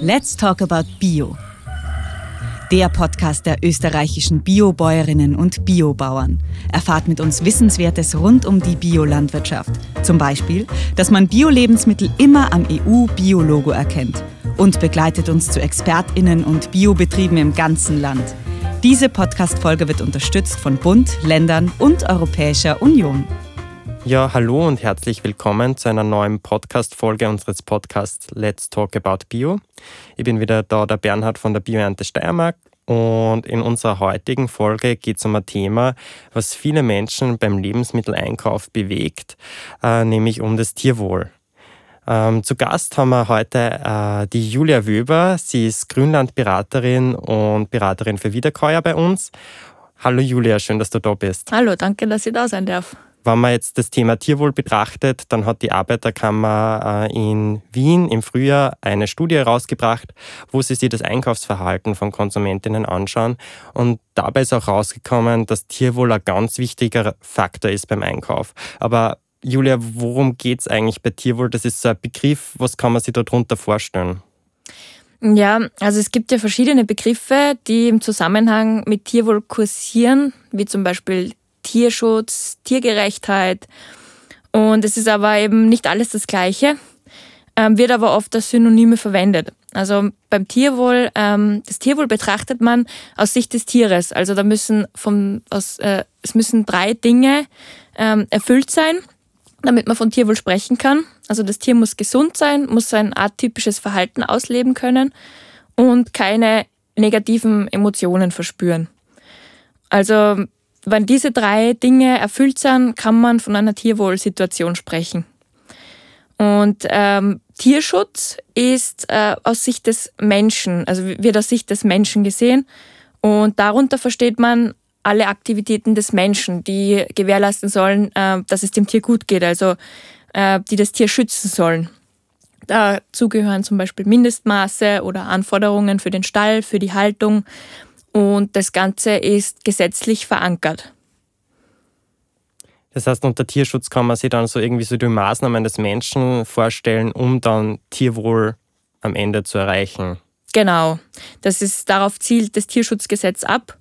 Let's Talk About Bio. Der Podcast der österreichischen Biobäuerinnen und Biobauern. Erfahrt mit uns Wissenswertes rund um die Biolandwirtschaft. Zum Beispiel, dass man Bio-Lebensmittel immer am EU-Biologo erkennt. Und begleitet uns zu ExpertInnen und Biobetrieben im ganzen Land. Diese Podcast-Folge wird unterstützt von Bund, Ländern und Europäischer Union. Ja, hallo und herzlich willkommen zu einer neuen Podcast-Folge unseres Podcasts Let's Talk About Bio. Ich bin wieder da, der Bernhard von der Bioernte Steiermark und in unserer heutigen Folge geht es um ein Thema, was viele Menschen beim Lebensmitteleinkauf bewegt, äh, nämlich um das Tierwohl. Ähm, zu Gast haben wir heute äh, die Julia Wöber. Sie ist Grünlandberaterin und Beraterin für Wiederkäuer bei uns. Hallo Julia, schön, dass du da bist. Hallo, danke, dass ich da sein darf. Wenn man jetzt das Thema Tierwohl betrachtet, dann hat die Arbeiterkammer äh, in Wien im Frühjahr eine Studie herausgebracht, wo sie sich das Einkaufsverhalten von Konsumentinnen anschauen. Und dabei ist auch herausgekommen, dass Tierwohl ein ganz wichtiger Faktor ist beim Einkauf. Aber Julia, worum geht es eigentlich bei Tierwohl? Das ist so ein Begriff, was kann man sich darunter vorstellen? Ja, also es gibt ja verschiedene Begriffe, die im Zusammenhang mit Tierwohl kursieren, wie zum Beispiel Tierschutz, Tiergerechtheit. Und es ist aber eben nicht alles das Gleiche, ähm, wird aber oft als Synonyme verwendet. Also beim Tierwohl, ähm, das Tierwohl betrachtet man aus Sicht des Tieres. Also da müssen vom, aus, äh, es müssen drei Dinge ähm, erfüllt sein, damit man von Tierwohl sprechen kann. Also das Tier muss gesund sein, muss sein atypisches Verhalten ausleben können und keine negativen Emotionen verspüren. Also wenn diese drei Dinge erfüllt sind, kann man von einer Tierwohlsituation sprechen. Und ähm, Tierschutz ist äh, aus Sicht des Menschen, also wird aus Sicht des Menschen gesehen. Und darunter versteht man alle Aktivitäten des Menschen, die gewährleisten sollen, äh, dass es dem Tier gut geht, also äh, die das Tier schützen sollen. Dazu gehören zum Beispiel Mindestmaße oder Anforderungen für den Stall, für die Haltung, und das Ganze ist gesetzlich verankert. Das heißt, unter Tierschutz kann man sich dann so irgendwie so die Maßnahmen des Menschen vorstellen, um dann Tierwohl am Ende zu erreichen. Genau. Das ist, darauf zielt das Tierschutzgesetz ab.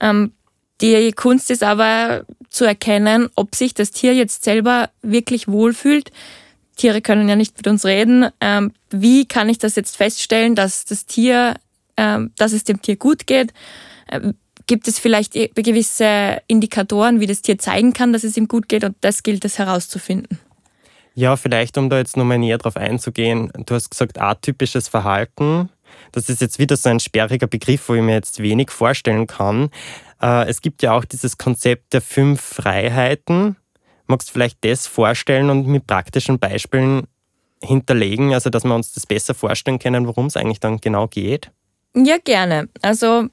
Ähm, die Kunst ist aber zu erkennen, ob sich das Tier jetzt selber wirklich wohlfühlt. Tiere können ja nicht mit uns reden. Ähm, wie kann ich das jetzt feststellen, dass das Tier dass es dem Tier gut geht? Ähm, gibt es vielleicht gewisse Indikatoren, wie das Tier zeigen kann, dass es ihm gut geht? Und das gilt es herauszufinden. Ja, vielleicht um da jetzt nochmal näher drauf einzugehen. Du hast gesagt, atypisches Verhalten. Das ist jetzt wieder so ein sperriger Begriff, wo ich mir jetzt wenig vorstellen kann. Äh, es gibt ja auch dieses Konzept der fünf Freiheiten. Magst du vielleicht das vorstellen und mit praktischen Beispielen hinterlegen, also dass wir uns das besser vorstellen können, worum es eigentlich dann genau geht? Ja, gerne. Also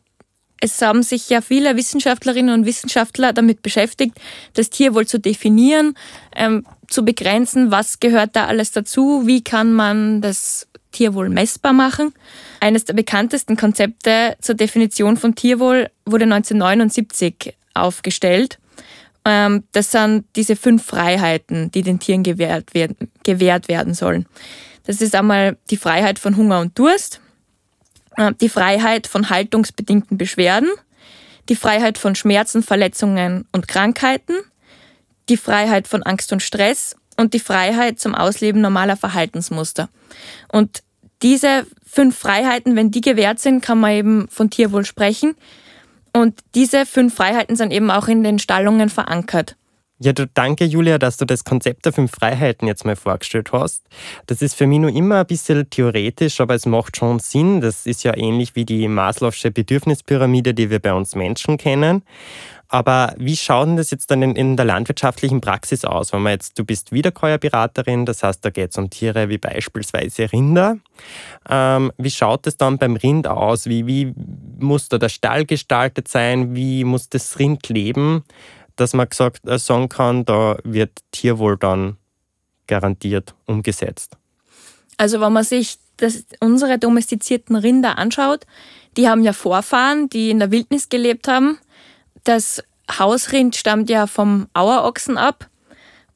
es haben sich ja viele Wissenschaftlerinnen und Wissenschaftler damit beschäftigt, das Tierwohl zu definieren, ähm, zu begrenzen, was gehört da alles dazu, wie kann man das Tierwohl messbar machen. Eines der bekanntesten Konzepte zur Definition von Tierwohl wurde 1979 aufgestellt. Ähm, das sind diese fünf Freiheiten, die den Tieren gewährt werden, gewährt werden sollen. Das ist einmal die Freiheit von Hunger und Durst, die Freiheit von haltungsbedingten Beschwerden, die Freiheit von Schmerzen, Verletzungen und Krankheiten, die Freiheit von Angst und Stress und die Freiheit zum Ausleben normaler Verhaltensmuster. Und diese fünf Freiheiten, wenn die gewährt sind, kann man eben von Tierwohl sprechen. Und diese fünf Freiheiten sind eben auch in den Stallungen verankert. Ja, du, danke Julia, dass du das Konzept der fünf Freiheiten jetzt mal vorgestellt hast. Das ist für mich nur immer ein bisschen theoretisch, aber es macht schon Sinn. Das ist ja ähnlich wie die Maslow'sche Bedürfnispyramide, die wir bei uns Menschen kennen. Aber wie schaut denn das jetzt dann in, in, der landwirtschaftlichen Praxis aus? Wenn man jetzt, du bist Wiederkäuerberaterin, das heißt, da geht es um Tiere wie beispielsweise Rinder. Ähm, wie schaut es dann beim Rind aus? Wie, wie muss da der Stall gestaltet sein? Wie muss das Rind leben? Dass man gesagt, äh, sagen kann, da wird Tierwohl dann garantiert umgesetzt? Also wenn man sich das, unsere domestizierten Rinder anschaut, die haben ja Vorfahren, die in der Wildnis gelebt haben. Das Hausrind stammt ja vom Auerochsen ab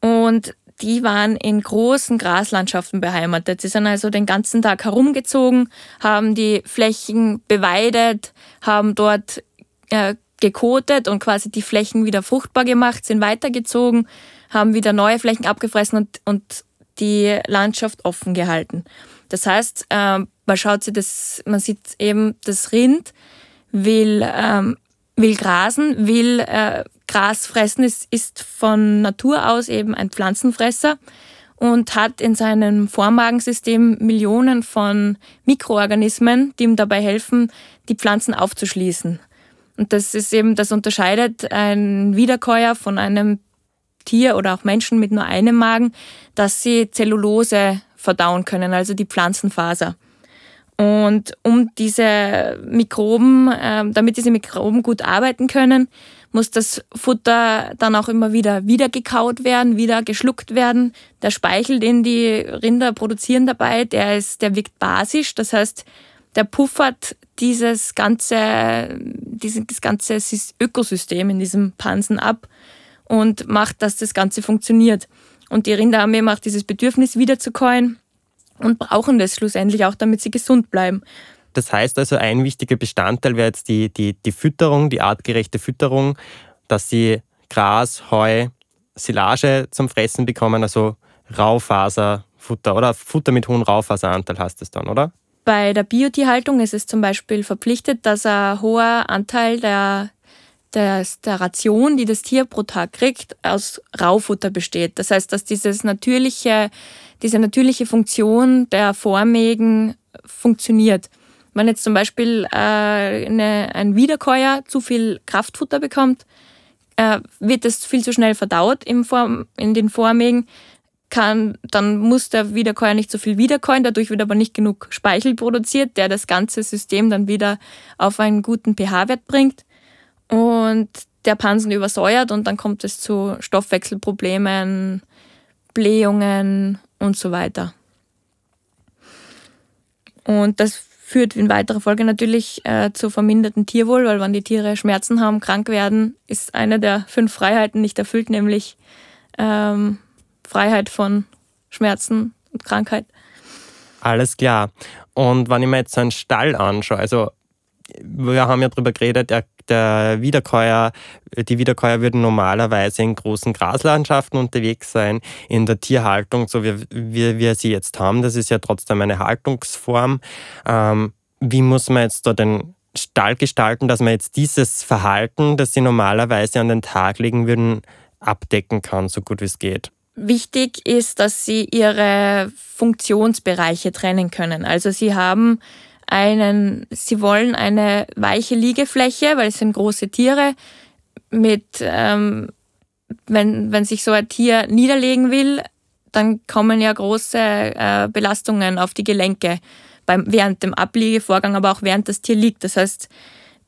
und die waren in großen Graslandschaften beheimatet. Sie sind also den ganzen Tag herumgezogen, haben die Flächen beweidet, haben dort äh, gekotet und quasi die Flächen wieder fruchtbar gemacht, sind weitergezogen, haben wieder neue Flächen abgefressen und, und die Landschaft offen gehalten. Das heißt, äh, man schaut sich das, man sieht eben, das Rind will, ähm, will grasen, will äh, Gras fressen, ist, ist von Natur aus eben ein Pflanzenfresser und hat in seinem Vormagensystem Millionen von Mikroorganismen, die ihm dabei helfen, die Pflanzen aufzuschließen. Und das ist eben, das unterscheidet ein Wiederkäuer von einem Tier oder auch Menschen mit nur einem Magen, dass sie Zellulose verdauen können, also die Pflanzenfaser. Und um diese Mikroben, äh, damit diese Mikroben gut arbeiten können, muss das Futter dann auch immer wieder wieder gekaut werden, wieder geschluckt werden. Der Speichel, den die Rinder produzieren dabei, der ist, der wirkt basisch. Das heißt, der puffert dieses ganze, dieses ganze Ökosystem in diesem Pansen ab und macht, dass das Ganze funktioniert. Und die Rinderarmee macht dieses Bedürfnis wiederzukäuen und brauchen das schlussendlich auch, damit sie gesund bleiben. Das heißt also, ein wichtiger Bestandteil wäre jetzt die, die, die Fütterung, die artgerechte Fütterung, dass sie Gras, Heu, Silage zum Fressen bekommen, also Raufaserfutter oder Futter mit hohem Raufaseranteil heißt es dann, oder? Bei der Biotierhaltung ist es zum Beispiel verpflichtet, dass ein hoher Anteil der, der, der Ration, die das Tier pro Tag kriegt, aus Raufutter besteht. Das heißt, dass dieses natürliche, diese natürliche Funktion der Vormägen funktioniert. Wenn jetzt zum Beispiel äh, eine, ein Wiederkäuer zu viel Kraftfutter bekommt, äh, wird es viel zu schnell verdaut im Form, in den Vormägen kann, dann muss der Wiederkäuer nicht so viel wiederkäuen, dadurch wird aber nicht genug Speichel produziert, der das ganze System dann wieder auf einen guten pH-Wert bringt. Und der Pansen übersäuert und dann kommt es zu Stoffwechselproblemen, Blähungen und so weiter. Und das führt in weiterer Folge natürlich äh, zu verminderten Tierwohl, weil wenn die Tiere Schmerzen haben, krank werden, ist eine der fünf Freiheiten nicht erfüllt, nämlich ähm, Freiheit von Schmerzen und Krankheit. Alles klar. Und wenn ich mir jetzt so einen Stall anschaue, also wir haben ja darüber geredet, der, der Wiederkäuer, die Wiederkäuer würden normalerweise in großen Graslandschaften unterwegs sein. In der Tierhaltung, so wie, wie wir sie jetzt haben, das ist ja trotzdem eine Haltungsform. Ähm, wie muss man jetzt da den Stall gestalten, dass man jetzt dieses Verhalten, das sie normalerweise an den Tag legen würden, abdecken kann, so gut wie es geht? Wichtig ist, dass sie ihre Funktionsbereiche trennen können. Also sie haben einen, sie wollen eine weiche Liegefläche, weil es sind große Tiere mit, ähm, wenn, wenn sich so ein Tier niederlegen will, dann kommen ja große äh, Belastungen auf die Gelenke beim, während dem Abliegevorgang, aber auch während das Tier liegt. Das heißt,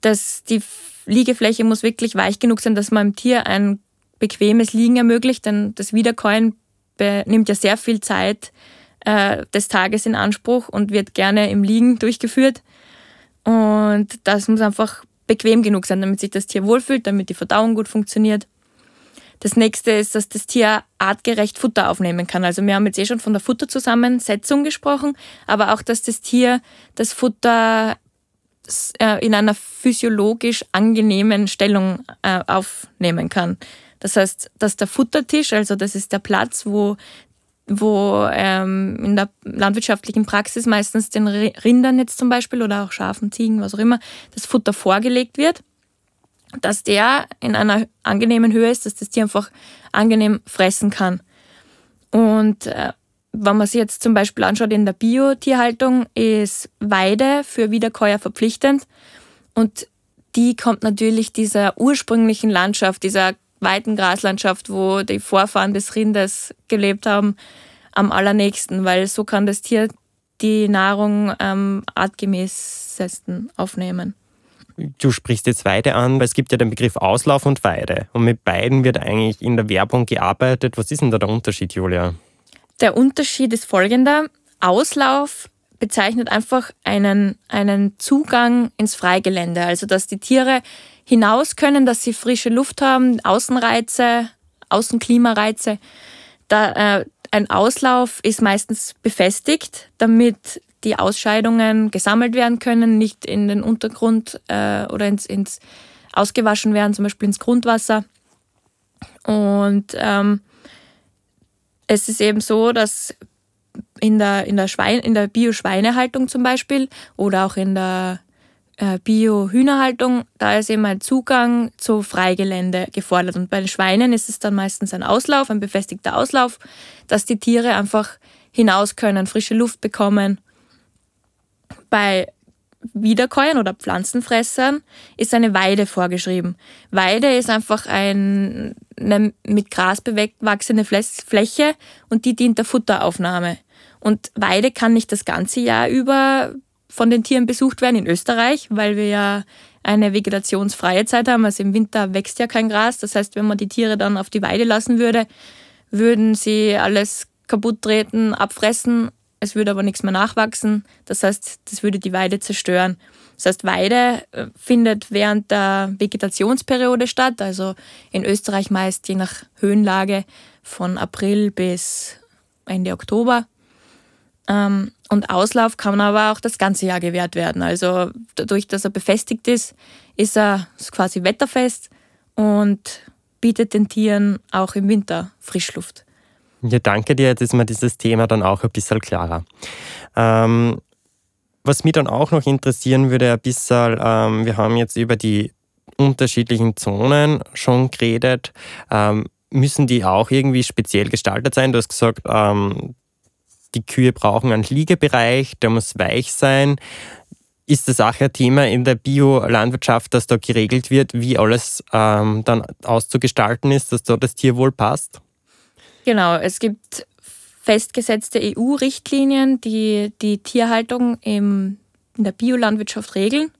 dass die Liegefläche muss wirklich weich genug sein, dass man dem Tier ein bequemes Liegen ermöglicht, denn das Wiederkäuen nimmt ja sehr viel Zeit äh, des Tages in Anspruch und wird gerne im Liegen durchgeführt. Und das muss einfach bequem genug sein, damit sich das Tier wohlfühlt, damit die Verdauung gut funktioniert. Das nächste ist, dass das Tier artgerecht Futter aufnehmen kann. Also wir haben jetzt eh schon von der Futterzusammensetzung gesprochen, aber auch, dass das Tier das Futter äh, in einer physiologisch angenehmen Stellung äh, aufnehmen kann. Das heißt, dass der Futtertisch, also das ist der Platz, wo wo ähm, in der landwirtschaftlichen Praxis meistens den Rindern jetzt zum Beispiel oder auch Schafen, Ziegen, was auch immer, das Futter vorgelegt wird, dass der in einer angenehmen Höhe ist, dass das Tier einfach angenehm fressen kann. Und äh, wenn man sich jetzt zum Beispiel anschaut, in der Biotierhaltung ist Weide für Wiederkäuer verpflichtend und die kommt natürlich dieser ursprünglichen Landschaft, dieser weiten Graslandschaft, wo die Vorfahren des Rindes gelebt haben, am allernächsten, weil so kann das Tier die Nahrung am artgemäßesten aufnehmen. Du sprichst jetzt Weide an, weil es gibt ja den Begriff Auslauf und Weide. Und mit beiden wird eigentlich in der Werbung gearbeitet. Was ist denn da der Unterschied, Julia? Der Unterschied ist folgender. Auslauf bezeichnet einfach einen, einen Zugang ins Freigelände. Also dass die Tiere hinaus können, dass sie frische Luft haben, Außenreize, Außenklimareize, Da, äh, ein Auslauf ist meistens befestigt, damit die Ausscheidungen gesammelt werden können, nicht in den Untergrund äh, oder ins, ins ausgewaschen werden, zum Beispiel ins Grundwasser. Und ähm, es ist eben so, dass in der, in der, Schwein, in der Bio-Schweinehaltung zum Beispiel oder auch in der Bio-Hühnerhaltung, da ist eben ein Zugang zu Freigelände gefordert. Und bei den Schweinen ist es dann meistens ein Auslauf, ein befestigter Auslauf, dass die Tiere einfach hinaus können, frische Luft bekommen. Bei Wiederkäuern oder Pflanzenfressern ist eine Weide vorgeschrieben. Weide ist einfach ein, eine mit Gras bewachsene Fläche und die dient der Futteraufnahme. Und Weide kann nicht das ganze Jahr über von den Tieren besucht werden in Österreich, weil wir ja eine vegetationsfreie Zeit haben. Also im Winter wächst ja kein Gras. Das heißt, wenn man die Tiere dann auf die Weide lassen würde, würden sie alles kaputt treten, abfressen es würde aber nichts mehr nachwachsen. Das heißt, das würde die Weide zerstören. Das heißt, Weide äh, findet während der Vegetationsperiode statt, also in Österreich meist je nach Höhenlage von April bis Ende Oktober. Ähm, und Auslauf kann aber auch das ganze Jahr gewährt werden. Also dadurch, dass er befestigt ist, ist er quasi wetterfest und bietet den Tieren auch im Winter Frischluft. Ja, danke dir. Jetzt ist mir dieses Thema dann auch ein bisschen klarer. Ähm, was mich dann auch noch interessieren würde, ein bisschen, ähm, wir haben jetzt über die unterschiedlichen Zonen schon geredet. Ähm, müssen die auch irgendwie speziell gestaltet sein? Du hast gesagt, ähm, die Kühe brauchen einen Liegebereich, der muss weich sein. Ist das auch ein Thema in der Biolandwirtschaft, dass da geregelt wird, wie alles ähm, dann auszugestalten ist, dass da das Tierwohl passt? Genau, es gibt festgesetzte EU-Richtlinien, die die Tierhaltung im, in der Biolandwirtschaft regeln.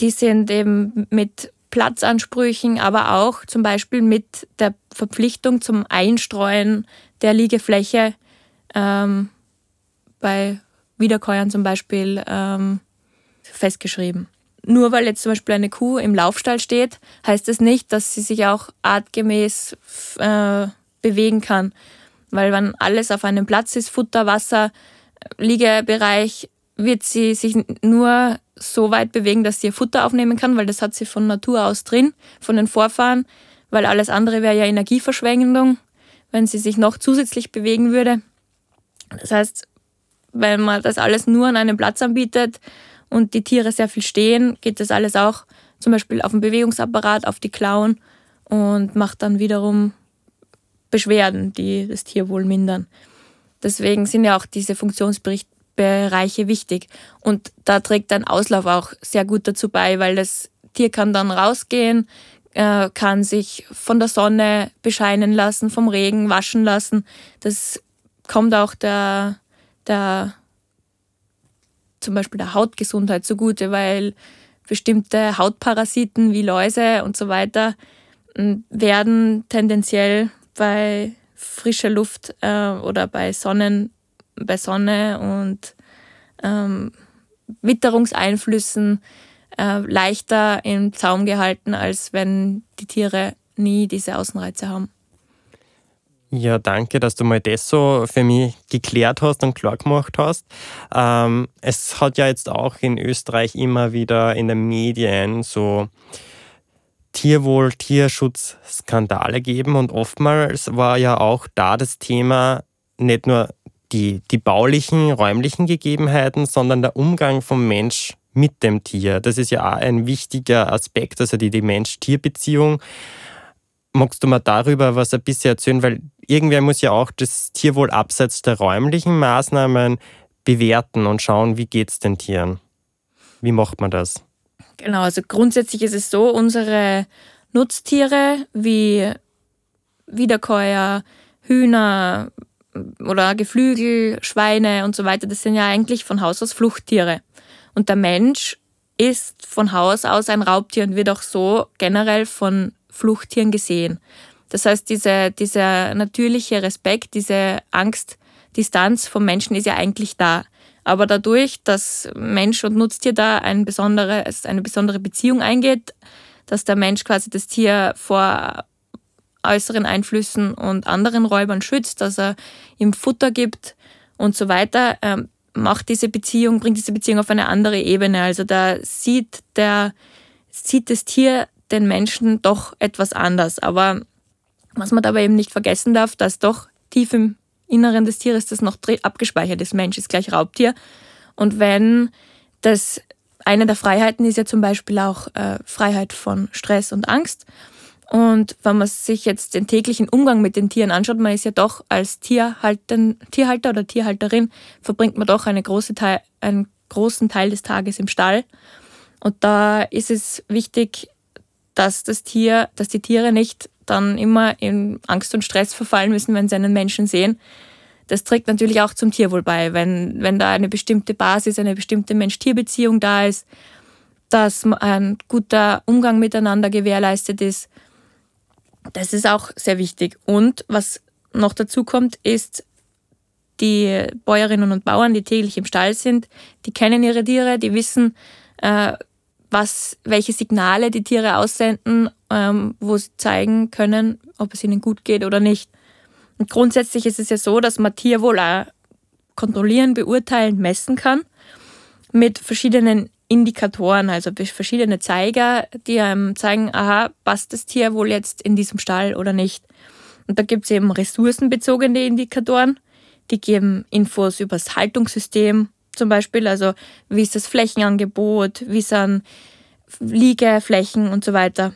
Die sind eben mit Platzansprüchen, aber auch zum Beispiel mit der Verpflichtung zum Einstreuen der Liegefläche ähm, bei Wiederkäuern zum Beispiel ähm, festgeschrieben. Nur weil jetzt zum Beispiel eine Kuh im Laufstall steht, heißt das nicht, dass sie sich auch artgemäß äh, bewegen kann. Weil wenn alles auf einem Platz ist, Futter, Wasser, Liegebereich, wird sie sich nur so weit bewegen, dass sie ihr Futter aufnehmen kann, weil das hat sie von Natur aus drin, von den Vorfahren, weil alles andere wäre ja Energieverschwendung, wenn sie sich noch zusätzlich bewegen würde. Das heißt, wenn man das alles nur an einem Platz anbietet, und die Tiere sehr viel stehen, geht das alles auch zum Beispiel auf den Bewegungsapparat, auf die Klauen und macht dann wiederum Beschwerden, die das Tierwohl mindern. Deswegen sind ja auch diese Funktionsbereiche wichtig. Und da trägt ein Auslauf auch sehr gut dazu bei, weil das Tier kann dann rausgehen, äh, kann sich von der Sonne bescheinen lassen, vom Regen waschen lassen. Das kommt auch der, der zum Beispiel der Hautgesundheit zugute, weil bestimmte Hautparasiten wie Läuse und so weiter werden tendenziell bei frischer Luft äh, oder bei Sonnen, bei Sonne und ähm, Witterungseinflüssen äh, leichter im Zaum gehalten, als wenn die Tiere nie diese Außenreize haben. Ja, danke, dass du mal das so für mich geklärt hast und klar gemacht hast. Ähm, es hat ja jetzt auch in Österreich immer wieder in den Medien so Tierwohl, Tierschutzskandale gegeben und oftmals war ja auch da das Thema nicht nur die, die baulichen, räumlichen Gegebenheiten, sondern der Umgang vom Mensch mit dem Tier. Das ist ja auch ein wichtiger Aspekt, also die, die Mensch-Tier-Beziehung. Magst du mal darüber was ein bisschen erzählen? Weil irgendwer muss ja auch das Tierwohl abseits der räumlichen Maßnahmen bewerten und schauen, wie geht es den Tieren. Wie macht man das? Genau, also grundsätzlich ist es so, unsere Nutztiere wie Wiederkäuer, Hühner oder Geflügel, Schweine und so weiter, das sind ja eigentlich von Haus aus Fluchttiere. Und der Mensch ist von Haus aus ein Raubtier und wird auch so generell von Fluchttieren gesehen. Das heißt, diese, dieser natürliche Respekt, diese Angstdistanz vom Menschen ist ja eigentlich da. Aber dadurch, dass Mensch und Nutztier da ein besondere, eine besondere Beziehung eingeht, dass der Mensch quasi das Tier vor äußeren Einflüssen und anderen Räubern schützt, dass er ihm Futter gibt und so weiter, ähm, macht diese Beziehung, bringt diese Beziehung auf eine andere Ebene. Also da sieht der, sieht das Tier den Menschen doch etwas anders. Aber was man dabei eben nicht vergessen darf, dass doch tief im Inneren des Tieres das noch abgespeichert ist. Mensch ist gleich Raubtier. Und wenn das eine der Freiheiten ist ja zum Beispiel auch äh, Freiheit von Stress und Angst. Und wenn man sich jetzt den täglichen Umgang mit den Tieren anschaut, man ist ja doch als Tierhalter, Tierhalter oder Tierhalterin, verbringt man doch eine große Teil, einen großen Teil des Tages im Stall. Und da ist es wichtig, dass das Tier, dass die Tiere nicht dann immer in Angst und Stress verfallen müssen, wenn sie einen Menschen sehen. Das trägt natürlich auch zum Tierwohl bei, wenn, wenn da eine bestimmte Basis, eine bestimmte Mensch-Tier-Beziehung da ist, dass ein guter Umgang miteinander gewährleistet ist das ist auch sehr wichtig. Und was noch dazu kommt, ist, die Bäuerinnen und Bauern, die täglich im Stall sind, die kennen ihre Tiere, die wissen, äh, was, welche Signale die Tiere aussenden, ähm, wo sie zeigen können, ob es ihnen gut geht oder nicht. Und grundsätzlich ist es ja so, dass man Tierwohl auch kontrollieren, beurteilen, messen kann mit verschiedenen Indikatoren, also verschiedene Zeiger, die einem zeigen, aha, passt das Tier wohl jetzt in diesem Stall oder nicht. Und da gibt es eben ressourcenbezogene Indikatoren, die geben Infos über das Haltungssystem zum Beispiel, also wie ist das Flächenangebot, wie sind Liegeflächen und so weiter.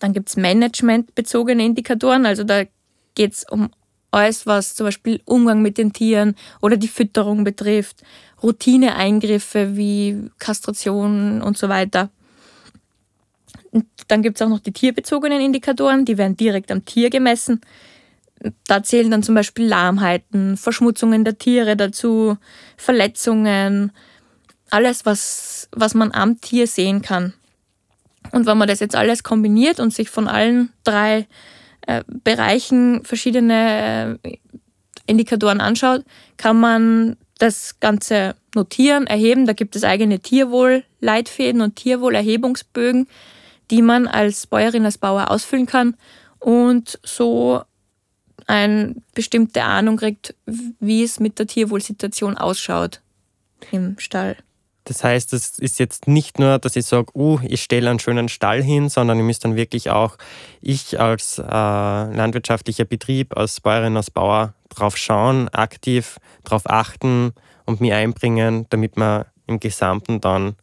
Dann gibt es managementbezogene Indikatoren, also da geht es um alles, was zum Beispiel Umgang mit den Tieren oder die Fütterung betrifft Routineeingriffe wie Kastration und so weiter. Und dann gibt es auch noch die tierbezogenen Indikatoren, die werden direkt am Tier gemessen. Da zählen dann zum Beispiel Lahmheiten, Verschmutzungen der Tiere dazu, Verletzungen, alles, was, was man am Tier sehen kann. Und wenn man das jetzt alles kombiniert und sich von allen drei äh, Bereichen verschiedene äh, Indikatoren anschaut, kann man das Ganze notieren, erheben. Da gibt es eigene Tierwohl-Leitfäden und Tierwohlerhebungsbögen, die man als Bäuerin, als Bauer ausfüllen kann und so eine bestimmte Ahnung kriegt, wie es mit der Tierwohlsituation ausschaut im Stall. Das heißt, es ist jetzt nicht nur, dass ich sage, uh, ich stelle einen schönen Stall hin, sondern ich muss dann wirklich auch, ich als äh, landwirtschaftlicher Betrieb, als Bäuerin, als Bauer drauf schauen, aktiv drauf achten und mich einbringen, damit man im Gesamten dann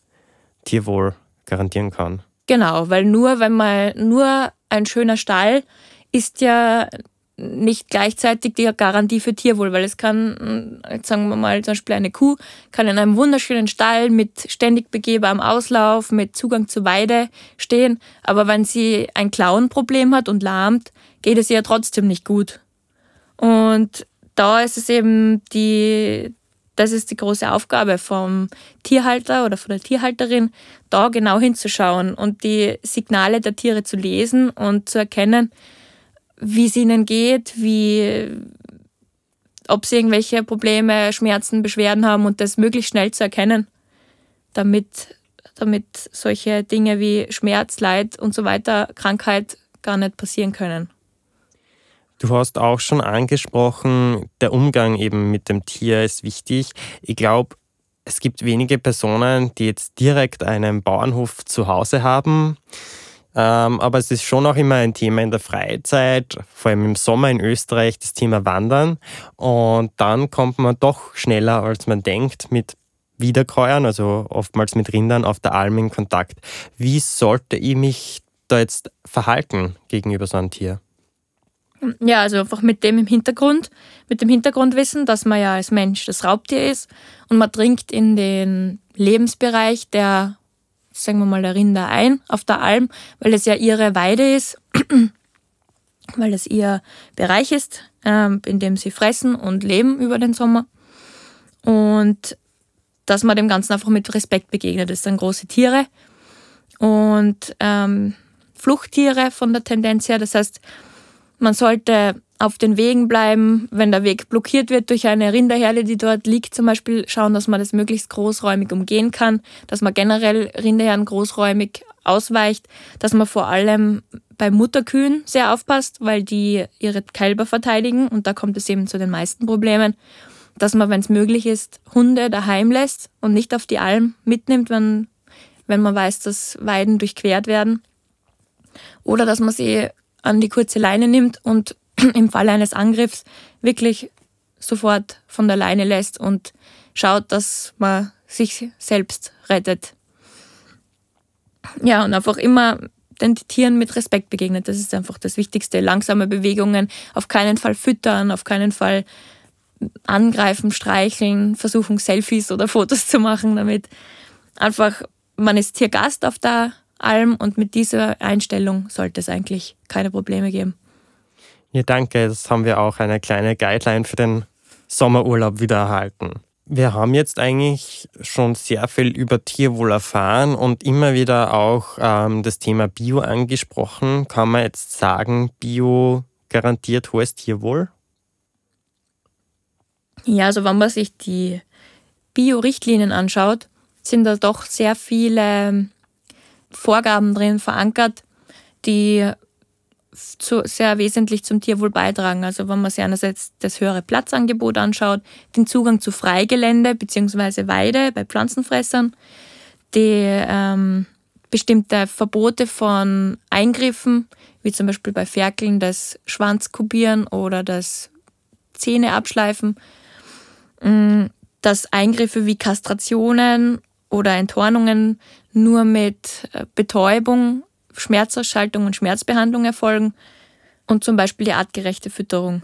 Tierwohl garantieren kann. Genau, weil nur wenn man nur ein schöner Stall ist ja nicht gleichzeitig die Garantie für Tierwohl, weil es kann, jetzt sagen wir mal zum Beispiel eine Kuh, kann in einem wunderschönen Stall mit ständig begehbarem Auslauf, mit Zugang zur Weide stehen, aber wenn sie ein Klauenproblem hat und lahmt, geht es ihr trotzdem nicht gut. Und da ist es eben die, das ist die große Aufgabe vom Tierhalter oder von der Tierhalterin, da genau hinzuschauen und die Signale der Tiere zu lesen und zu erkennen, wie es ihnen geht, wie, ob sie irgendwelche Probleme, Schmerzen, Beschwerden haben und das möglichst schnell zu erkennen, damit, damit solche Dinge wie Schmerz, Leid und so weiter, Krankheit gar nicht passieren können. Du hast auch schon angesprochen, der Umgang eben mit dem Tier ist wichtig. Ich glaube, es gibt wenige Personen, die jetzt direkt einen Bauernhof zu Hause haben. Ähm, aber es ist schon auch immer ein Thema in der Freizeit, vor allem im Sommer in Österreich, das Thema Wandern. Und dann kommt man doch schneller, als man denkt, mit Wiederkäuern, also oftmals mit Rindern auf der Alm in Kontakt. Wie sollte ich mich da jetzt verhalten gegenüber so einem Tier? Ja, also einfach mit dem im Hintergrund, mit dem Hintergrundwissen, dass man ja als Mensch das Raubtier ist und man dringt in den Lebensbereich der, sagen wir mal, der Rinder ein auf der Alm, weil es ja ihre Weide ist, weil es ihr Bereich ist, ähm, in dem sie fressen und leben über den Sommer. Und dass man dem Ganzen einfach mit Respekt begegnet. Das sind große Tiere und ähm, Fluchttiere von der Tendenz her. Das heißt, man sollte auf den Wegen bleiben, wenn der Weg blockiert wird durch eine Rinderherde, die dort liegt, zum Beispiel schauen, dass man das möglichst großräumig umgehen kann, dass man generell Rinderherden großräumig ausweicht, dass man vor allem bei Mutterkühen sehr aufpasst, weil die ihre Kälber verteidigen und da kommt es eben zu den meisten Problemen, dass man, wenn es möglich ist, Hunde daheim lässt und nicht auf die Alm mitnimmt, wenn, wenn man weiß, dass Weiden durchquert werden. Oder dass man sie an die kurze Leine nimmt und im Falle eines Angriffs wirklich sofort von der Leine lässt und schaut, dass man sich selbst rettet. Ja, und einfach immer den Tieren mit Respekt begegnet. Das ist einfach das Wichtigste. Langsame Bewegungen, auf keinen Fall füttern, auf keinen Fall angreifen, streicheln, versuchen Selfies oder Fotos zu machen damit. Einfach, man ist Tiergast auf der Alm und mit dieser Einstellung sollte es eigentlich keine Probleme geben. Ja, danke. Jetzt haben wir auch eine kleine Guideline für den Sommerurlaub wieder erhalten. Wir haben jetzt eigentlich schon sehr viel über Tierwohl erfahren und immer wieder auch ähm, das Thema Bio angesprochen. Kann man jetzt sagen, Bio garantiert hohes Tierwohl? Ja, also wenn man sich die Bio-Richtlinien anschaut, sind da doch sehr viele Vorgaben drin verankert, die zu, sehr wesentlich zum Tierwohl beitragen. Also wenn man sich einerseits das höhere Platzangebot anschaut, den Zugang zu Freigelände bzw. Weide bei Pflanzenfressern, die ähm, bestimmte Verbote von Eingriffen, wie zum Beispiel bei Ferkeln das Schwanzkubieren oder das Zähne abschleifen, mm, dass Eingriffe wie Kastrationen oder Enthornungen nur mit äh, Betäubung Schmerzausschaltung und Schmerzbehandlung erfolgen und zum Beispiel die artgerechte Fütterung.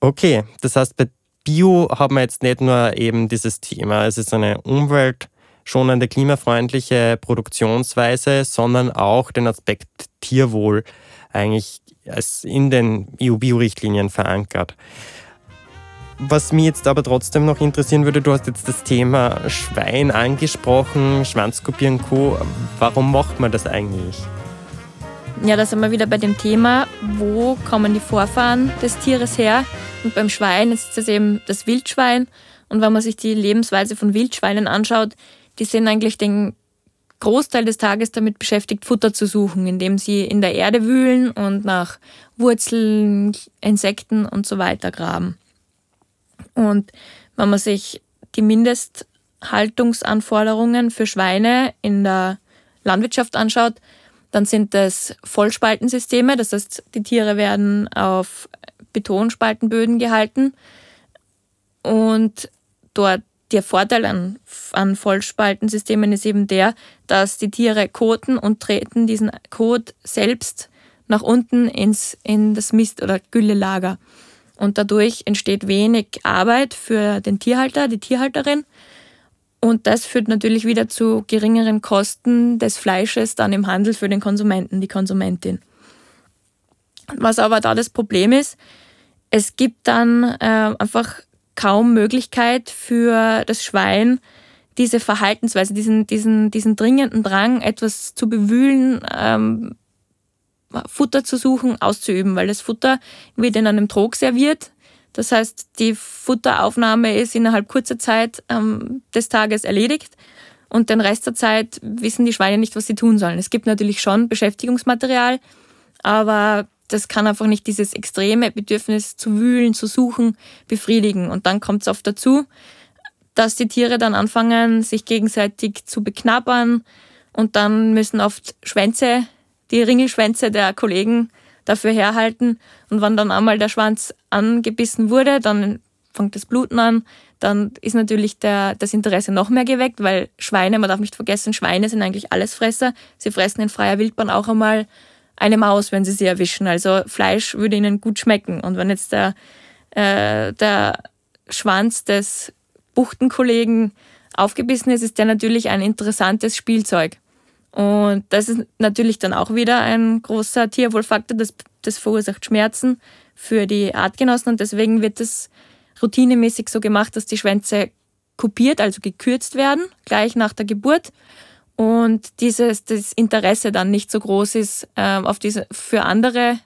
Okay, das heißt, bei Bio haben wir jetzt nicht nur eben dieses Thema, es ist eine umweltschonende, klimafreundliche Produktionsweise, sondern auch den Aspekt Tierwohl eigentlich in den EU-Bio-Richtlinien verankert. Was mich jetzt aber trotzdem noch interessieren würde, du hast jetzt das Thema Schwein angesprochen, Schwanzkopieren Co. Warum macht man das eigentlich? Ja, da sind wir wieder bei dem Thema, wo kommen die Vorfahren des Tieres her? Und beim Schwein ist das eben das Wildschwein. Und wenn man sich die Lebensweise von Wildschweinen anschaut, die sind eigentlich den Großteil des Tages damit beschäftigt, Futter zu suchen, indem sie in der Erde wühlen und nach Wurzeln, Insekten und so weiter graben. Und wenn man sich die Mindesthaltungsanforderungen für Schweine in der Landwirtschaft anschaut, dann sind das Vollspaltensysteme, das heißt, die Tiere werden auf Betonspaltenböden gehalten und dort der Vorteil an, an Vollspaltensystemen ist eben der, dass die Tiere koten und treten diesen Kot selbst nach unten ins, in das Mist- oder Güllelager. Und dadurch entsteht wenig Arbeit für den Tierhalter, die Tierhalterin. Und das führt natürlich wieder zu geringeren Kosten des Fleisches dann im Handel für den Konsumenten, die Konsumentin. Was aber da das Problem ist, es gibt dann äh, einfach kaum Möglichkeit für das Schwein, diese Verhaltensweise, diesen, diesen, diesen dringenden Drang, etwas zu bewühlen, ähm, Futter zu suchen, auszuüben, weil das Futter wird in einem Trog serviert. Das heißt, die Futteraufnahme ist innerhalb kurzer Zeit ähm, des Tages erledigt und den Rest der Zeit wissen die Schweine nicht, was sie tun sollen. Es gibt natürlich schon Beschäftigungsmaterial, aber das kann einfach nicht dieses extreme Bedürfnis zu wühlen, zu suchen, befriedigen. Und dann kommt es oft dazu, dass die Tiere dann anfangen, sich gegenseitig zu beknabbern und dann müssen oft Schwänze die Ringelschwänze der Kollegen dafür herhalten. Und wenn dann einmal der Schwanz angebissen wurde, dann fängt das Bluten an. Dann ist natürlich der, das Interesse noch mehr geweckt, weil Schweine, man darf nicht vergessen, Schweine sind eigentlich Allesfresser. Sie fressen in freier Wildbahn auch einmal eine Maus, wenn sie sie erwischen. Also Fleisch würde ihnen gut schmecken. Und wenn jetzt der, äh, der Schwanz des Buchtenkollegen aufgebissen ist, ist der natürlich ein interessantes Spielzeug. Und das ist natürlich dann auch wieder ein großer Tierwohlfaktor, das, das verursacht Schmerzen für die Artgenossen und deswegen wird es routinemäßig so gemacht, dass die Schwänze kopiert, also gekürzt werden, gleich nach der Geburt und dieses das Interesse dann nicht so groß ist äh, auf diese für andere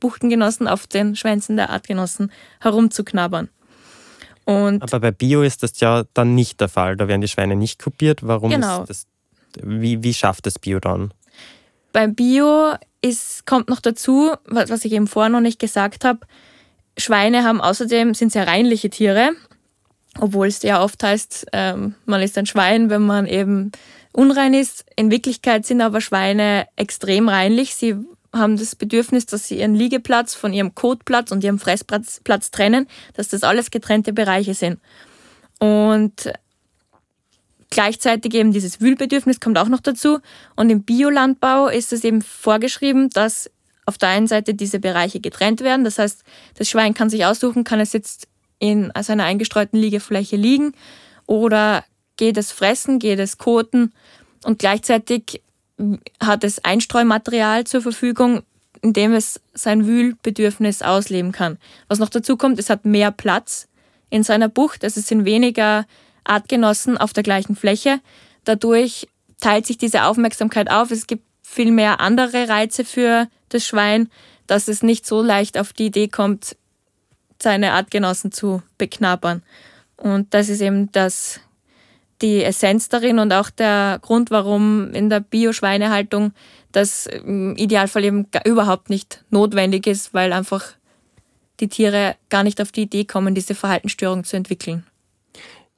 Buchtengenossen auf den Schwänzen der Artgenossen herumzuknabbern. Und Aber bei Bio ist das ja dann nicht der Fall. Da werden die Schweine nicht kopiert. Warum genau. ist das wie, wie schafft es Bio dann? Beim Bio es kommt noch dazu, was ich eben vorher noch nicht gesagt habe, Schweine haben außerdem, sind sehr reinliche Tiere, obwohl es ja oft heißt, ähm, man ist ein Schwein, wenn man eben unrein ist. In Wirklichkeit sind aber Schweine extrem reinlich. Sie haben das Bedürfnis, dass sie ihren Liegeplatz von ihrem Kotplatz und ihrem Fressplatz Platz trennen, dass das alles getrennte Bereiche sind. Und gleichzeitig eben dieses Wühlbedürfnis kommt auch noch dazu. Und im Biolandbau ist es eben vorgeschrieben, dass auf der einen Seite diese Bereiche getrennt werden. Das heißt, das Schwein kann sich aussuchen, kann es jetzt in seiner eingestreuten Liegefläche liegen oder geht es fressen, geht es koten und gleichzeitig hat es Einstreumaterial zur Verfügung, in dem es sein Wühlbedürfnis ausleben kann. Was noch dazu kommt, es hat mehr Platz in seiner Bucht, also es sind weniger Artgenossen auf der gleichen Fläche. Dadurch teilt sich diese Aufmerksamkeit auf. Es gibt viel mehr andere Reize für das Schwein, dass es nicht so leicht auf die Idee kommt, seine Artgenossen zu beknabbern. Und das ist eben das, die Essenz darin und auch der Grund, warum in der Bio-Schweinehaltung das im Idealfall eben überhaupt nicht notwendig ist, weil einfach die Tiere gar nicht auf die Idee kommen, diese Verhaltensstörung zu entwickeln.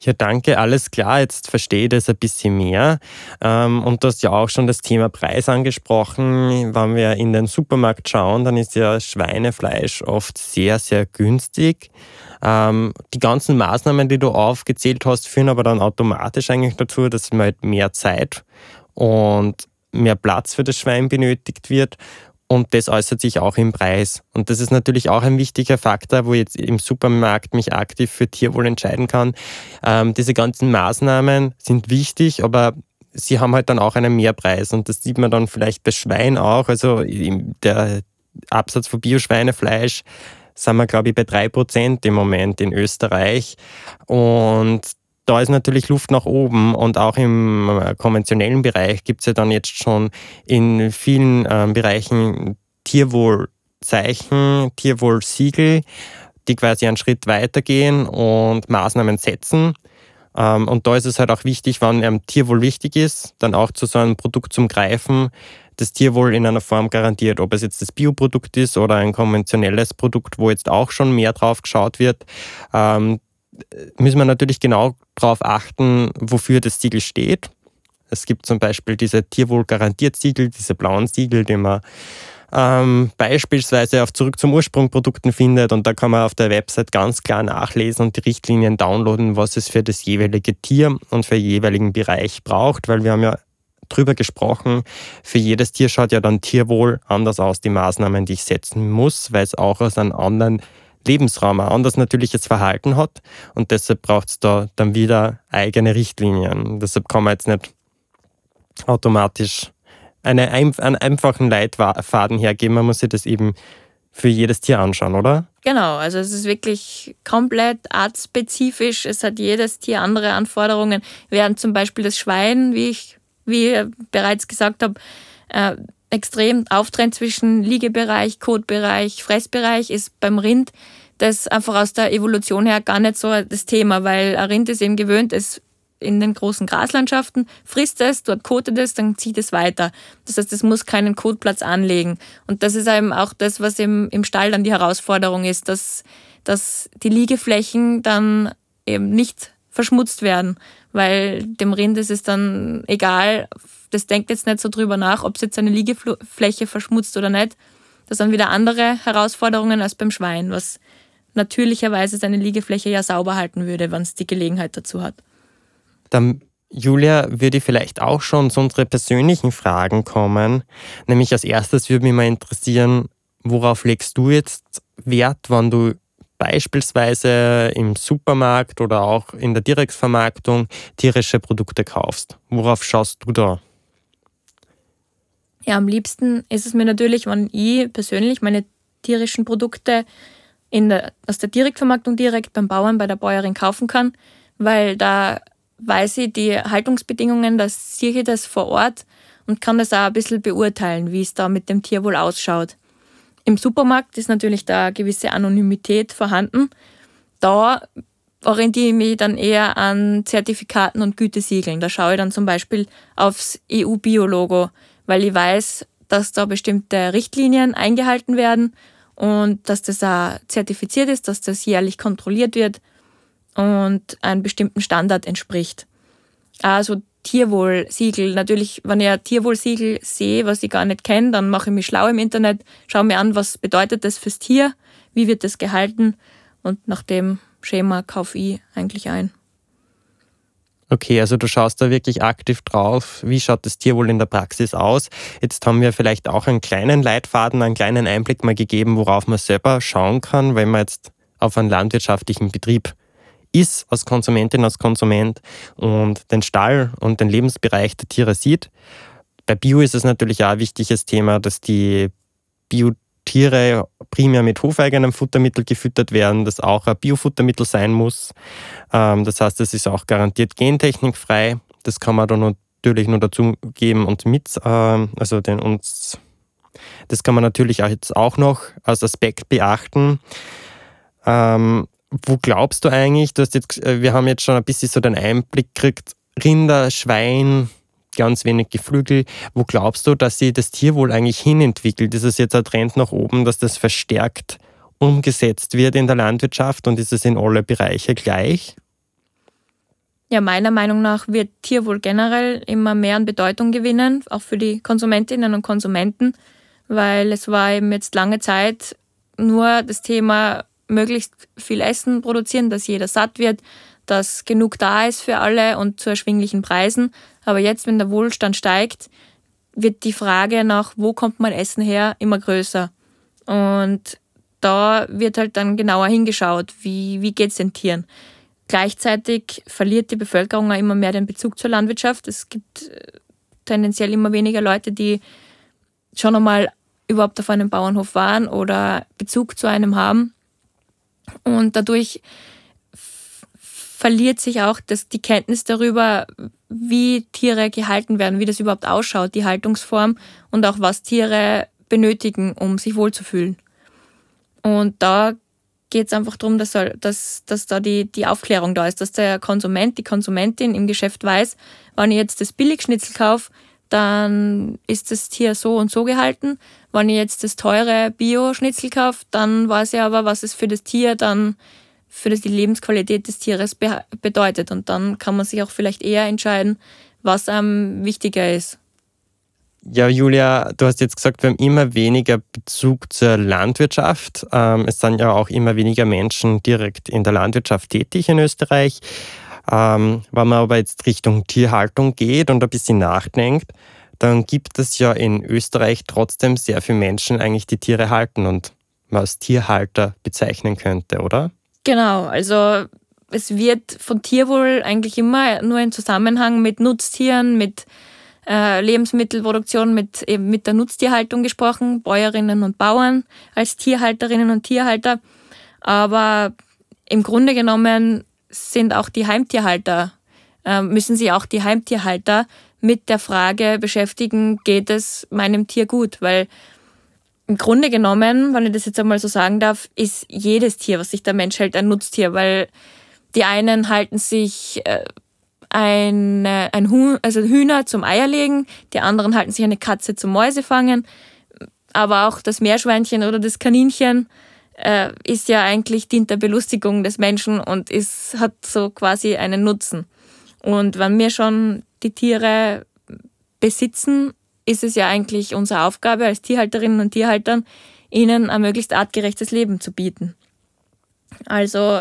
Ja, danke, alles klar, jetzt verstehe ich das ein bisschen mehr. Ähm, und du hast ja auch schon das Thema Preis angesprochen. Wenn wir in den Supermarkt schauen, dann ist ja Schweinefleisch oft sehr, sehr günstig. Ähm, die ganzen Maßnahmen, die du aufgezählt hast, führen aber dann automatisch eigentlich dazu, dass man halt mehr Zeit und mehr Platz für das Schwein benötigt wird. Und das äußert sich auch im Preis. Und das ist natürlich auch ein wichtiger Faktor, wo ich jetzt im Supermarkt mich aktiv für Tierwohl entscheiden kann. Ähm, diese ganzen Maßnahmen sind wichtig, aber sie haben halt dann auch einen Mehrpreis. Und das sieht man dann vielleicht bei Schwein auch. Also der Absatz von Bioschweinefleisch sind wir, glaube ich, bei 3% im Moment in Österreich. Und da ist natürlich Luft nach oben und auch im äh, konventionellen Bereich gibt es ja dann jetzt schon in vielen äh, Bereichen Tierwohlzeichen, Tierwohlsiegel, die quasi einen Schritt weitergehen und Maßnahmen setzen. Ähm, und da ist es halt auch wichtig, wenn einem Tierwohl wichtig ist, dann auch zu so einem Produkt zum Greifen, das Tierwohl in einer Form garantiert. Ob es jetzt das Bioprodukt ist oder ein konventionelles Produkt, wo jetzt auch schon mehr drauf geschaut wird. Ähm, müssen wir natürlich genau darauf achten, wofür das Siegel steht. Es gibt zum Beispiel diese Tierwohl-Garantiert-Siegel, diese blauen Siegel, die man ähm, beispielsweise auf Zurück zum Ursprung-Produkten findet. Und da kann man auf der Website ganz klar nachlesen und die Richtlinien downloaden, was es für das jeweilige Tier und für den jeweiligen Bereich braucht, weil wir haben ja drüber gesprochen, für jedes Tier schaut ja dann Tierwohl anders aus, die Maßnahmen, die ich setzen muss, weil es auch aus einem anderen Lebensraum ein anders natürliches Verhalten hat und deshalb braucht es da dann wieder eigene Richtlinien. Deshalb kann man jetzt nicht automatisch eine, einen einfachen Leitfaden hergeben, man muss sich das eben für jedes Tier anschauen, oder? Genau, also es ist wirklich komplett artspezifisch. Es hat jedes Tier andere Anforderungen. Während zum Beispiel das Schwein, wie ich wie bereits gesagt habe, äh, extrem auftrennt zwischen Liegebereich, Kotbereich, Fressbereich, ist beim Rind das einfach aus der Evolution her gar nicht so das Thema, weil ein Rind ist eben gewöhnt, es in den großen Graslandschaften, frisst es, dort kotet es, dann zieht es weiter. Das heißt, es muss keinen Kotplatz anlegen. Und das ist eben auch das, was im, im Stall dann die Herausforderung ist, dass, dass die Liegeflächen dann eben nicht verschmutzt werden, weil dem Rind ist es dann egal, das denkt jetzt nicht so drüber nach, ob es jetzt eine Liegefläche verschmutzt oder nicht. Das sind wieder andere Herausforderungen als beim Schwein, was natürlicherweise seine Liegefläche ja sauber halten würde, wenn es die Gelegenheit dazu hat. Dann, Julia, würde ich vielleicht auch schon zu unseren persönlichen Fragen kommen. Nämlich als erstes würde mich mal interessieren, worauf legst du jetzt Wert, wenn du beispielsweise im Supermarkt oder auch in der Direktvermarktung tierische Produkte kaufst? Worauf schaust du da? Ja, am liebsten ist es mir natürlich, wenn ich persönlich meine tierischen Produkte der, aus der Direktvermarktung direkt beim Bauern, bei der Bäuerin kaufen kann, weil da weiß ich die Haltungsbedingungen, da sehe ich das vor Ort und kann das auch ein bisschen beurteilen, wie es da mit dem Tier wohl ausschaut. Im Supermarkt ist natürlich da eine gewisse Anonymität vorhanden. Da orientiere ich mich dann eher an Zertifikaten und Gütesiegeln. Da schaue ich dann zum Beispiel aufs EU-Bio-Logo, weil ich weiß, dass da bestimmte Richtlinien eingehalten werden und dass das auch zertifiziert ist, dass das jährlich kontrolliert wird und einem bestimmten Standard entspricht. Also Tierwohlsiegel. Natürlich, wenn ich ein Tierwohlsiegel sehe, was ich gar nicht kenne, dann mache ich mich schlau im Internet, schaue mir an, was bedeutet das fürs Tier, wie wird das gehalten und nach dem Schema kaufe ich eigentlich ein. Okay, also du schaust da wirklich aktiv drauf, wie schaut das Tierwohl in der Praxis aus. Jetzt haben wir vielleicht auch einen kleinen Leitfaden, einen kleinen Einblick mal gegeben, worauf man selber schauen kann, wenn man jetzt auf einen landwirtschaftlichen Betrieb ist, als Konsumentin, als Konsument und den Stall und den Lebensbereich der Tiere sieht. Bei Bio ist es natürlich auch ein wichtiges Thema, dass die Bio Tiere primär mit hofeigenem Futtermittel gefüttert werden, das auch ein Biofuttermittel sein muss. Ähm, das heißt, es ist auch garantiert gentechnikfrei. Das kann man dann natürlich nur dazu geben und mit, ähm, also den uns, das kann man natürlich jetzt auch noch als Aspekt beachten. Ähm, wo glaubst du eigentlich, du hast jetzt, äh, wir haben jetzt schon ein bisschen so den Einblick gekriegt, Rinder, Schwein, ganz wenig Geflügel. Wo glaubst du, dass sich das Tierwohl eigentlich hinentwickelt? Ist es jetzt ein Trend nach oben, dass das verstärkt umgesetzt wird in der Landwirtschaft und ist es in alle Bereiche gleich? Ja, meiner Meinung nach wird Tierwohl generell immer mehr an Bedeutung gewinnen, auch für die Konsumentinnen und Konsumenten, weil es war eben jetzt lange Zeit nur das Thema möglichst viel Essen produzieren, dass jeder satt wird, dass genug da ist für alle und zu erschwinglichen Preisen. Aber jetzt, wenn der Wohlstand steigt, wird die Frage nach, wo kommt mein Essen her, immer größer. Und da wird halt dann genauer hingeschaut, wie, wie geht es den Tieren. Gleichzeitig verliert die Bevölkerung auch immer mehr den Bezug zur Landwirtschaft. Es gibt äh, tendenziell immer weniger Leute, die schon einmal überhaupt auf einem Bauernhof waren oder Bezug zu einem haben. Und dadurch verliert sich auch das, die Kenntnis darüber, wie Tiere gehalten werden, wie das überhaupt ausschaut, die Haltungsform und auch was Tiere benötigen, um sich wohlzufühlen. Und da geht es einfach darum, dass, dass, dass da die, die Aufklärung da ist, dass der Konsument, die Konsumentin im Geschäft weiß, wenn ich jetzt das Billigschnitzel kaufe, dann ist das Tier so und so gehalten. Wenn ich jetzt das teure Bio-Schnitzel kaufe, dann weiß ich aber, was es für das Tier dann, für die Lebensqualität des Tieres be bedeutet. Und dann kann man sich auch vielleicht eher entscheiden, was einem wichtiger ist. Ja, Julia, du hast jetzt gesagt, wir haben immer weniger Bezug zur Landwirtschaft. Ähm, es sind ja auch immer weniger Menschen direkt in der Landwirtschaft tätig in Österreich. Ähm, wenn man aber jetzt Richtung Tierhaltung geht und ein bisschen nachdenkt, dann gibt es ja in Österreich trotzdem sehr viele Menschen eigentlich, die Tiere halten und man als Tierhalter bezeichnen könnte, oder? Genau, also es wird von Tierwohl eigentlich immer nur in Zusammenhang mit Nutztieren, mit äh, Lebensmittelproduktion, mit, eben mit der Nutztierhaltung gesprochen, Bäuerinnen und Bauern als Tierhalterinnen und Tierhalter. Aber im Grunde genommen sind auch die Heimtierhalter, äh, müssen sich auch die Heimtierhalter mit der Frage beschäftigen, geht es meinem Tier gut? Weil im Grunde genommen, wenn ich das jetzt einmal so sagen darf, ist jedes Tier, was sich der Mensch hält, ein Nutztier, weil die einen halten sich äh, ein, ein Huhn, also Hühner zum Eierlegen, die anderen halten sich eine Katze zum Mäusefangen, aber auch das Meerschweinchen oder das Kaninchen äh, ist ja eigentlich dient der Belustigung des Menschen und ist, hat so quasi einen Nutzen. Und wenn wir schon die Tiere besitzen, ist es ja eigentlich unsere Aufgabe als Tierhalterinnen und Tierhaltern, ihnen ein möglichst artgerechtes Leben zu bieten. Also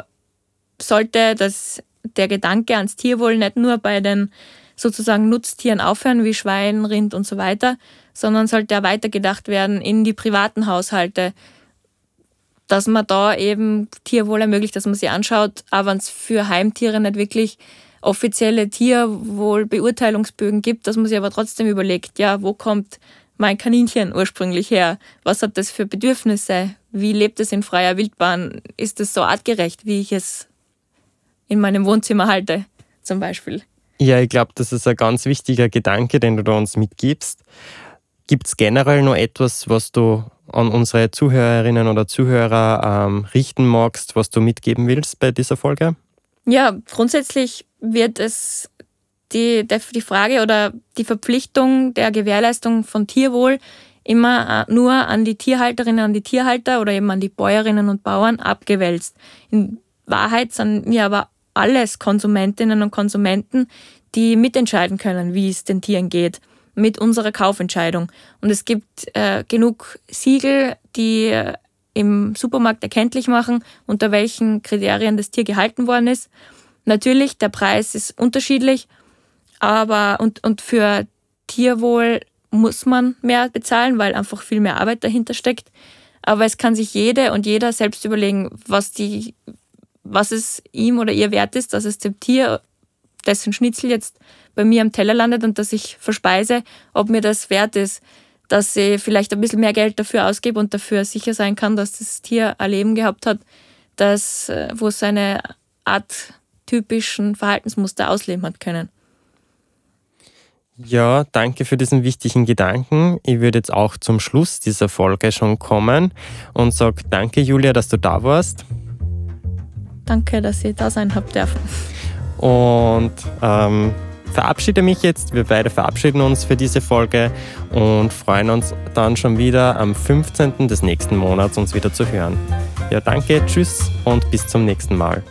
sollte das, der Gedanke ans Tierwohl nicht nur bei den sozusagen Nutztieren aufhören, wie Schwein, Rind und so weiter, sondern sollte er weitergedacht werden in die privaten Haushalte, dass man da eben Tierwohl ermöglicht, dass man sie anschaut, aber wenn es für Heimtiere nicht wirklich offizielle Tierwohlbeurteilungsbögen gibt, dass man sich aber trotzdem überlegt, ja, wo kommt mein Kaninchen ursprünglich her? Was hat das für Bedürfnisse? Wie lebt es in freier Wildbahn? Ist es so artgerecht, wie ich es in meinem Wohnzimmer halte, zum Beispiel? Ja, ich glaube, das ist ein ganz wichtiger Gedanke, den du da uns mitgibst. Gibt es generell noch etwas, was du an unsere Zuhörerinnen oder Zuhörer ähm, richten magst, was du mitgeben willst bei dieser Folge? Ja, grundsätzlich wird es die, die Frage oder die Verpflichtung der Gewährleistung von Tierwohl immer äh, nur an die Tierhalterinnen, an die Tierhalter oder eben an die Bäuerinnen und Bauern abgewälzt. In Wahrheit sind wir aber alles Konsumentinnen und Konsumenten, die mitentscheiden können, wie es den Tieren geht, mit unserer Kaufentscheidung. Und es gibt äh, genug Siegel, die äh, im Supermarkt erkenntlich machen, unter welchen Kriterien das Tier gehalten worden ist. Natürlich, der Preis ist unterschiedlich, aber und, und für Tierwohl muss man mehr bezahlen, weil einfach viel mehr Arbeit dahinter steckt. Aber es kann sich jede und jeder selbst überlegen, was, die, was es ihm oder ihr wert ist, dass es dem Tier, dessen Schnitzel jetzt bei mir am Teller landet und dass ich verspeise, ob mir das wert ist, dass ich vielleicht ein bisschen mehr Geld dafür ausgebe und dafür sicher sein kann, dass das Tier ein Leben gehabt hat, das, äh, wo es seine Art typischen Verhaltensmuster ausleben hat können. Ja, danke für diesen wichtigen Gedanken. Ich würde jetzt auch zum Schluss dieser Folge schon kommen und sage danke, Julia, dass du da warst. Danke, dass ihr da sein habt dürfen. Und ähm, verabschiede mich jetzt. Wir beide verabschieden uns für diese Folge und freuen uns dann schon wieder am 15. des nächsten Monats uns wieder zu hören. Ja, danke, tschüss und bis zum nächsten Mal.